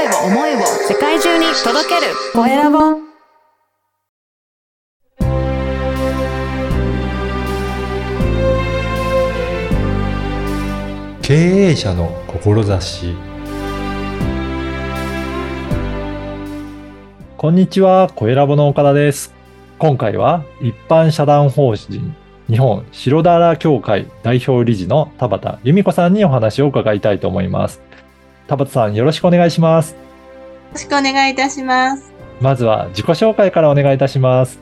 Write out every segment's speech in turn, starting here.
声を思いを世界中に届けるコエラボ経営者の志こんにちは、コエラボの岡田です。今回は一般社団法人日本白ダラ協会代表理事の田畑由美子さんにお話を伺いたいと思います。田畑さん、よろしくお願いします。よろしくお願いいたします。まずは自己紹介からお願いいたします。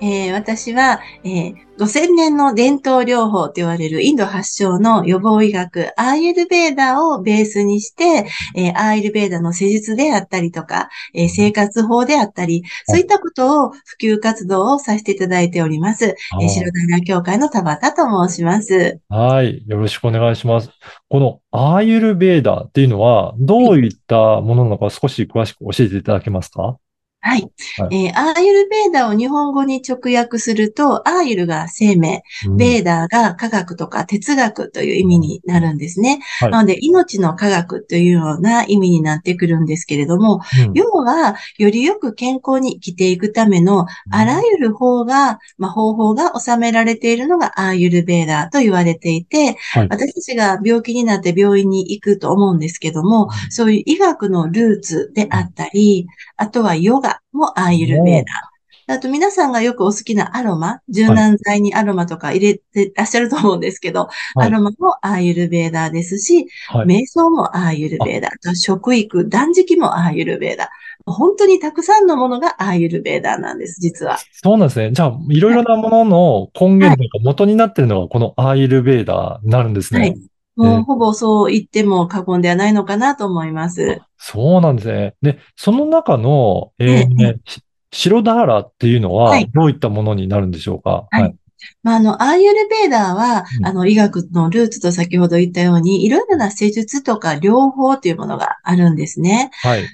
はい。えー私は、えー5000年の伝統療法と言われるインド発祥の予防医学、アーユルベーダをベースにして、えーアーユルベーダの施術であったりとか、えー生活法であったり、そういったことを普及活動をさせていただいております。えー白平協会の田畑と申します。はい。よろしくお願いします。このアーユルベーダっていうのはどういったものなのか少し詳しく教えていただけますか？はい。はい。えーアーユルベーダを日本語に直訳すると、アーユルが生命、ベーダーが科学とか哲学という意味になるんですね。はい。なので、命の科学というような意味になってくるんですけれども、うん。要は、よりよく健康に生きていくための、あらゆる方が、まあ、方法が収められているのがアーユルベーダーと言われていて、はい。私たちが病気になって病院に行くと思うんですけども、そういう医学のルーツであったり、あとはヨガもアーユルベーダー。あと皆さんがよくお好きなアロマ、柔軟剤にアロマとか入れてらっしゃると思うんですけど、はいアロマもアーユルベーダーですし、はい。瞑想もアーユルベーダ食育、断食もアーユルベーダー。本当にたくさんのものがアーユルベーダーなんです、実は。そうなんですね。じゃあ、いろいろなものの根源とか元になっているのがこのアーユルベーダになるんですね。はい。もうほぼそう言っても過言ではないのかなと思います。そうなんですね。で、その中の、えーええし白ダーラっていうのははいどういったものになるんでしょうか？はい。まあ、あの、アーユルベーダーは、うんあの、医学のルーツと先ほど言ったように、いろいろな施術とか療法というものがあるんですね。はい。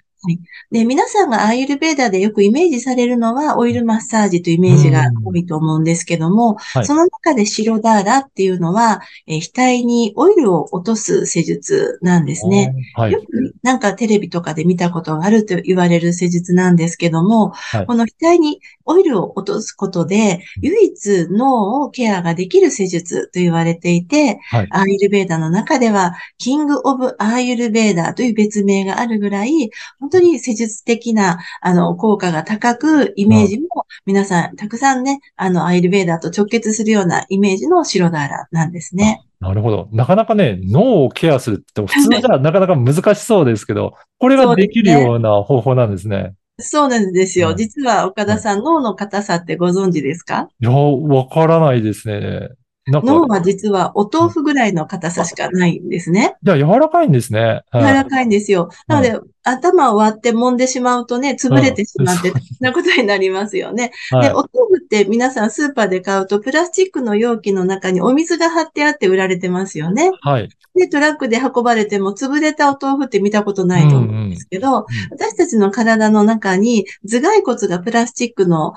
で、皆さんがアーユルベーダーでよくイメージされるのは、オイルマッサージというイメージが多いと思うんですけども、はい。その中で白ダーラっていうのは、えー額にオイルを落とす施術なんですね。はい。よ。くなんかテレビとかで見たことがあると言われる施術なんですけども、はい。この額にオイルを落とすことで、唯一脳をケアができる施術と言われていて、はい。アーユルベーダの中では、キング・オブ・アーユルベーダという別名があるぐらい、本当に施術的な、あの、効果が高く、イメージも皆さん、たくさんね、あの、アーユルベーダと直結するようなイメージの白ダーラなんですね。なるほど。なかなかね、脳をケアするって 普通じゃなかなか難しそうですけど、これができるような方法なんですね。そうなんですよ。はい実は岡田さん、脳の硬さってご存知ですか？いや、わからないですね。脳は実はお豆腐ぐらいの硬さしかないんですね。じゃあ柔らかいんですね。柔はいらかいんですよ。なので、頭を割って揉んでしまうとね、潰れてしまって、うんそんなことになりますよね。はいで、お豆腐って皆さんスーパーで買うと、プラスチックの容器の中にお水が張ってあって売られてますよね。はい。で、トラックで運ばれても潰れたお豆腐って見たことないと思うんですけど、私たちの体の中に頭蓋骨がプラスチックの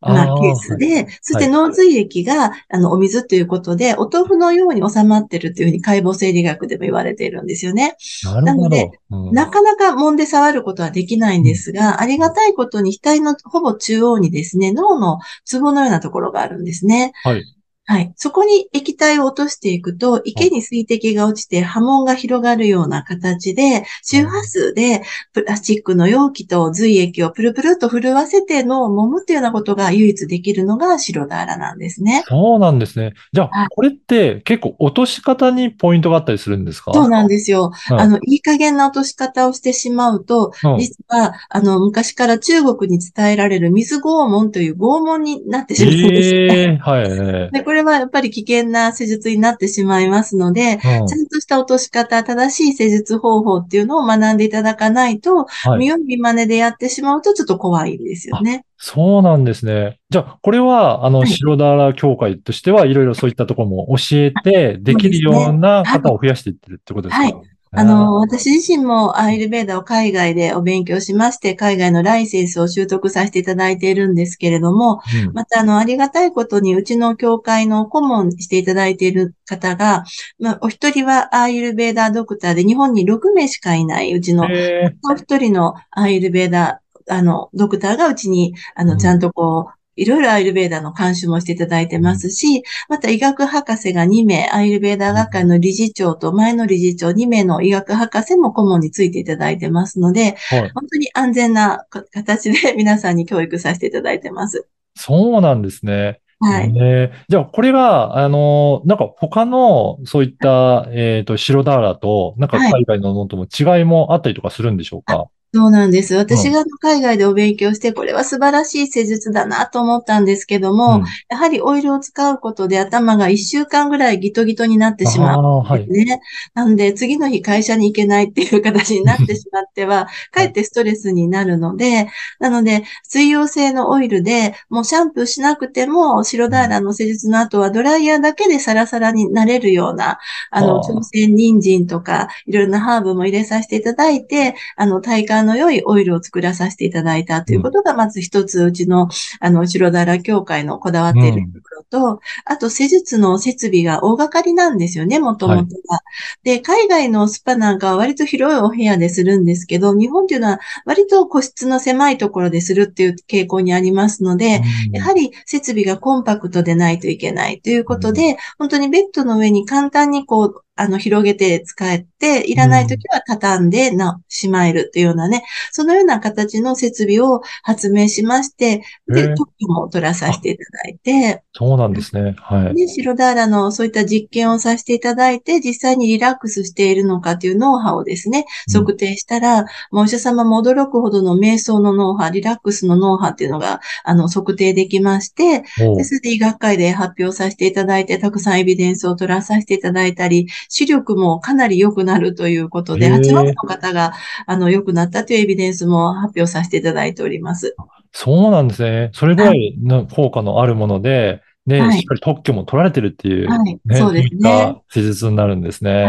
まあ、ケースで、そして脳髄液が、あの、お水ということで、お豆腐のように収まってるというふうに解剖生理学でも言われているんですよね。ななので。うんなかなか揉んで触ることはできないんですが、ありがたいことに額のほぼ中央にですね、脳のツボのようなところがあるんですね。はい。はい。そこに液体を落としていくと、池に水滴が落ちて波紋が広がるような形で、周波数でプラスチックの容器と髄液をプルプルと震わせて脳を揉むっていうようなことが唯一できるのが白ダーラなんですね。そうなんですね。じゃあ、はいこれって結構落とし方にポイントがあったりするんですか？そうなんですよ。うんあの、いい加減な落とし方をしてしまうと、うん実は、あの、昔から中国に伝えられる水拷問という拷問になってしまうんですよね。ええはい。で、これはやっぱり危険な施術になってしまいますので、うん。ちゃんとした落とし方、正しい施術方法っていうのを学んでいただかないと、はい。見よう見真似でやってしまうとちょっと怖いんですよね。そうなんですね。じゃあ、これは、あの、はい。白ダーラ協会としては、いろいろそういったところも教えて、できるような方を増やしていってるってことですか？はいあの、私自身もアイルベーダを海外でお勉強しまして、海外のライセンスを習得させていただいているんですけれども、うん。また、あの、ありがたいことに、うちの教会の顧問していただいている方が、まあ、お一人はアイルベーダードクターで、日本に6名しかいない、うちの、へもう一人のアイルベーダー、あの、ドクターがうちに、あの、うん。ちゃんとこう、いろいろアイルベーダーの監修もしていただいてますし、また医学博士が2名、アイルベーダー学会の理事長と前の理事長2名の医学博士も顧問についていただいてますので、ーはい。本当に安全なか形で 皆さんに教育させていただいてます。そうなんですね。はい。ねじゃあ、これが、あの、なんか他の、そういった、えっと、白ダーラと、なんかはい海外のものとも違いもあったりとかするんでしょうか？そうなんです。私が海外でお勉強して、これは素晴らしい施術だなと思ったんですけども、うんやはりオイルを使うことで頭が1週間ぐらいギトギトになってしまう。ああ、はい。ね。なので、次の日会社に行けないっていう形になってしまっては、かえってストレスになるので、なので、水溶性のオイルで、もうシャンプーしなくても、白ダーラの施術の後はドライヤーだけでサラサラになれるような、あの、はあ朝鮮人参とか、いろいろなハーブも入れさせていただいて、あの、体感の良いオイルを作らさせていただいたということが、まず一つ、うちの、あの、白ダーラ協会のこだわっているところと、あと、施術の設備が大掛かりなんですよね、もともとは。で、海外のスパなんかは割と広いお部屋でするんですけど、日本っていうのは割と個室の狭いところでするっていう傾向にありますので、やはり設備がコンパクトでないといけないということで、本当にベッドの上に簡単にこう、あの、広げて使えて、いらないときは畳んでな、しまえるっていうようなね、そのような形の設備を発明しまして、へで、え特許も取らさせていただいて、そうなんですね。はい。で、白ダーラのそういった実験をさせていただいて、実際にリラックスしているのかというノウハウをですね、うん測定したら、もうお医者様も驚くほどの瞑想のノウハウ、リラックスのノウハウっていうのが、あの、測定できまして、で、それで医学会で発表させていただいて、たくさんエビデンスを取らさせていただいたり、視力もかなり良くなるということで、へー8割の方が、あの、良くなったというエビデンスも発表させていただいております。そうなんですね。それぐらいの効果のあるもので、ね、はいしっかり特許も取られてるっていう、はいね、そうですねいった施術になるんですね。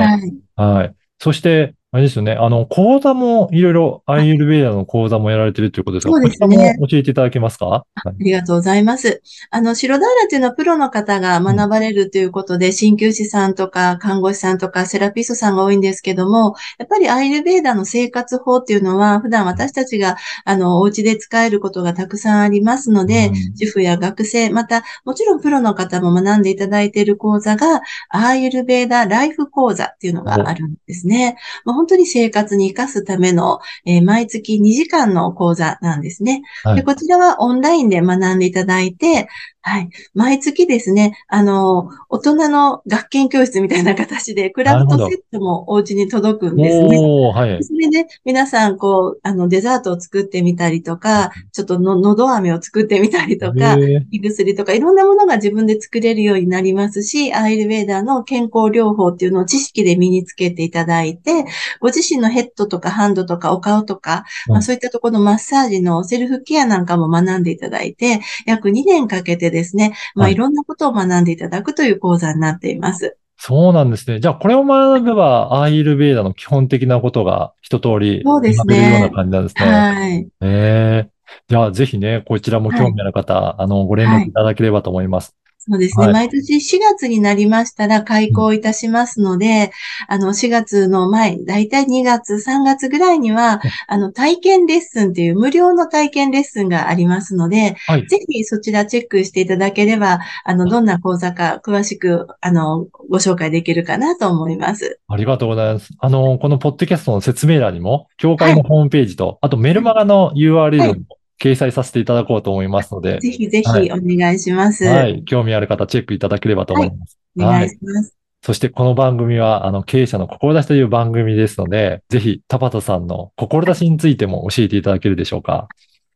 はい。はい。そして、あれですよね。あの、講座もいろいろ、アイルベーダの講座もやられてるということですが、そうですね。教えていただけますか？はい。ありがとうございます。あの、白ダーラというのはプロの方が学ばれるということで、鍼灸師さんとか看護師さんとかセラピストさんが多いんですけども、やっぱりアイルベーダの生活法っていうのは、普段私たちが、あの、お家で使えることがたくさんありますので、うん。主婦や学生、また、もちろんプロの方も学んでいただいている講座が、アーユルベーダライフ講座っていうのがあるんですね。本当に生活に活かすための、えー毎月2時間の講座なんですね。はいで、こちらはオンラインで学んでいただいて、はい。毎月ですね、あの、大人の学研教室みたいな形で、クラフトセットもお家に届くんですね。はい。それで、皆さん、こう、あの、デザートを作ってみたりとか、ちょっとの、のど飴を作ってみたりとか、胃薬とか、いろんなものが自分で作れるようになりますし、アイルベーダーの健康療法っていうのを知識で身につけていただいて、ご自身のヘッドとかハンドとかお顔とか、うんまあ、そういったところのマッサージのセルフケアなんかも学んでいただいて、約2年かけてですね、まあ、はいいろんなことを学んでいただくという講座になっています。そうなんですね。じゃあ、これを学べば、アイルベーダの基本的なことが一通り学べるような感じなんですね。はい。ええじゃあ、ぜひね、こちらも興味ある方、あの、ご連絡いただければと思います。そうですね。はい毎年4月になりましたら開講いたしますので、あの、4月の前、だいたい2月、3月ぐらいには、あの、体験レッスンっていう無料の体験レッスンがありますので、はい。ぜひそちらチェックしていただければ、あの、どんな講座か詳しく、あの、ご紹介できるかなと思います。ありがとうございます。あの、このポッドキャストの説明欄にも、協会のホームページと、あとメルマガの URL も掲載させていただこうと思いますので、ぜひぜはいひお願いします。はい。興味ある方、チェックいただければと思います。お願いします。そしてこの番組は、あの、経営者の志という番組ですので、ぜひ、田畑さんの志についても教えていただけるでしょうか？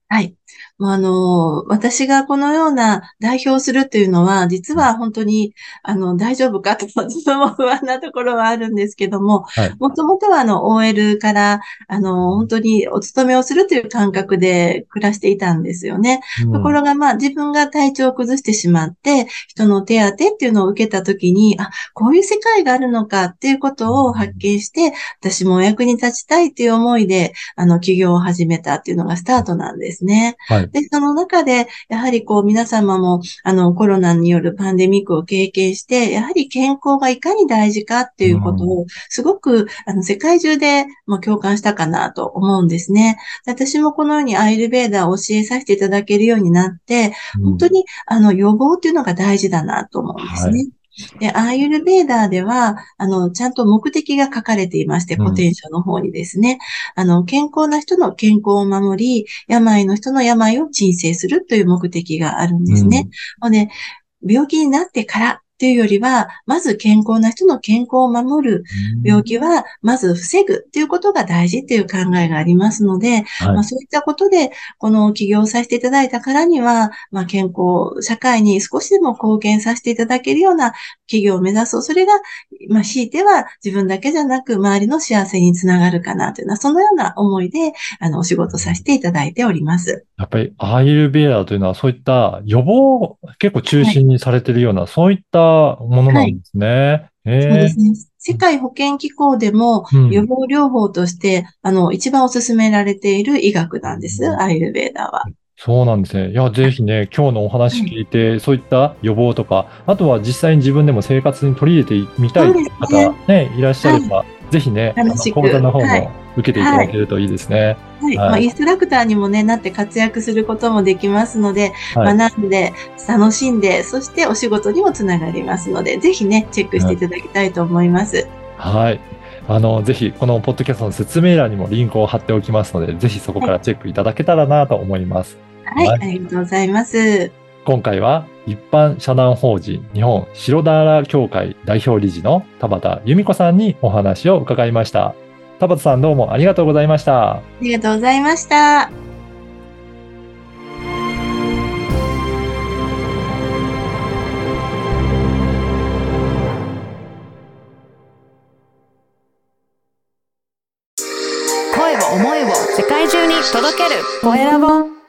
はい。まああの、私がこのような代表するというのは、実は本当に、あの、大丈夫かと、自分も不安なところはあるんですけども、はい。もともとはあの、OL から、あの、本当にお勤めをするという感覚で暮らしていたんですよね。ところが、まあ、自分が体調を崩してしまって、人の手当っていうのを受けたときに、あ、こういう世界があるのかっていうことを発見して、私もお役に立ちたいっていう思いで、あの、起業を始めたっていうのがスタートなんですね。はい。で、その中で、やはりこう、皆様も、あの、コロナによるパンデミックを経験して、やはり健康がいかに大事かっていうことを、すごく、あの、世界中でも共感したかなと思うんですね。で私もこのようにアイルベーダーを教えさせていただけるようになって、本当に、あの、予防っていうのが大事だなと思うんですね。で、アーユルベーダーでは、あの、ちゃんと目的が書かれていまして、うん。ポテンションの方にですね、あの、健康な人の健康を守り、病の人の病を鎮静するという目的があるんですね。ので、病気になってからっていうよりは、まず健康な人の健康を守る。うん。病気はまず防ぐっていうことが大事っていう考えがありますので、はいまあ、そういったことで、この起業をさせていただいたからには、まあ、健康、社会に少しでも貢献させていただけるような企業を目指そう。それが、まあ、強いては自分だけじゃなく、周りの幸せにつながるかなというのは、そのような思いで、あの、お仕事させていただいております。やっぱりアーユルベーダーというのはそういった予防を結構中心にされているような、そういったものなんですね。えそうですね。世界保健機構でも、うん。予防療法として、あの、一番お勧められている医学なんです、うん。アイルベーダーは。そうなんですね。いや、ぜひね、今日のお話聞いて、そういった予防とか、あとは実際に自分でも生活に取り入れてみたい方ね。ね、いらっしゃれば、ぜひね、講座の方はい。も受けていただけるといいですね。はい。はいまあ、インストラクターにもね、なって活躍することもできますので、はい学んで、楽しんで、そしてお仕事にもつながりますので、ぜひね、チェックしていただきたいと思います。はい。あの、ぜひ、このポッドキャストの説明欄にもリンクを貼っておきますので、ぜひそこからチェックいただけたらなと思います。はい。はいありがとうございます。今回は一般社団法人日本白田原協会代表理事の田畑由美子さんにお話を伺いました。田畑さんどうもありがとうございました。ありがとうございました。声を思いを世界中に届けるコエラボ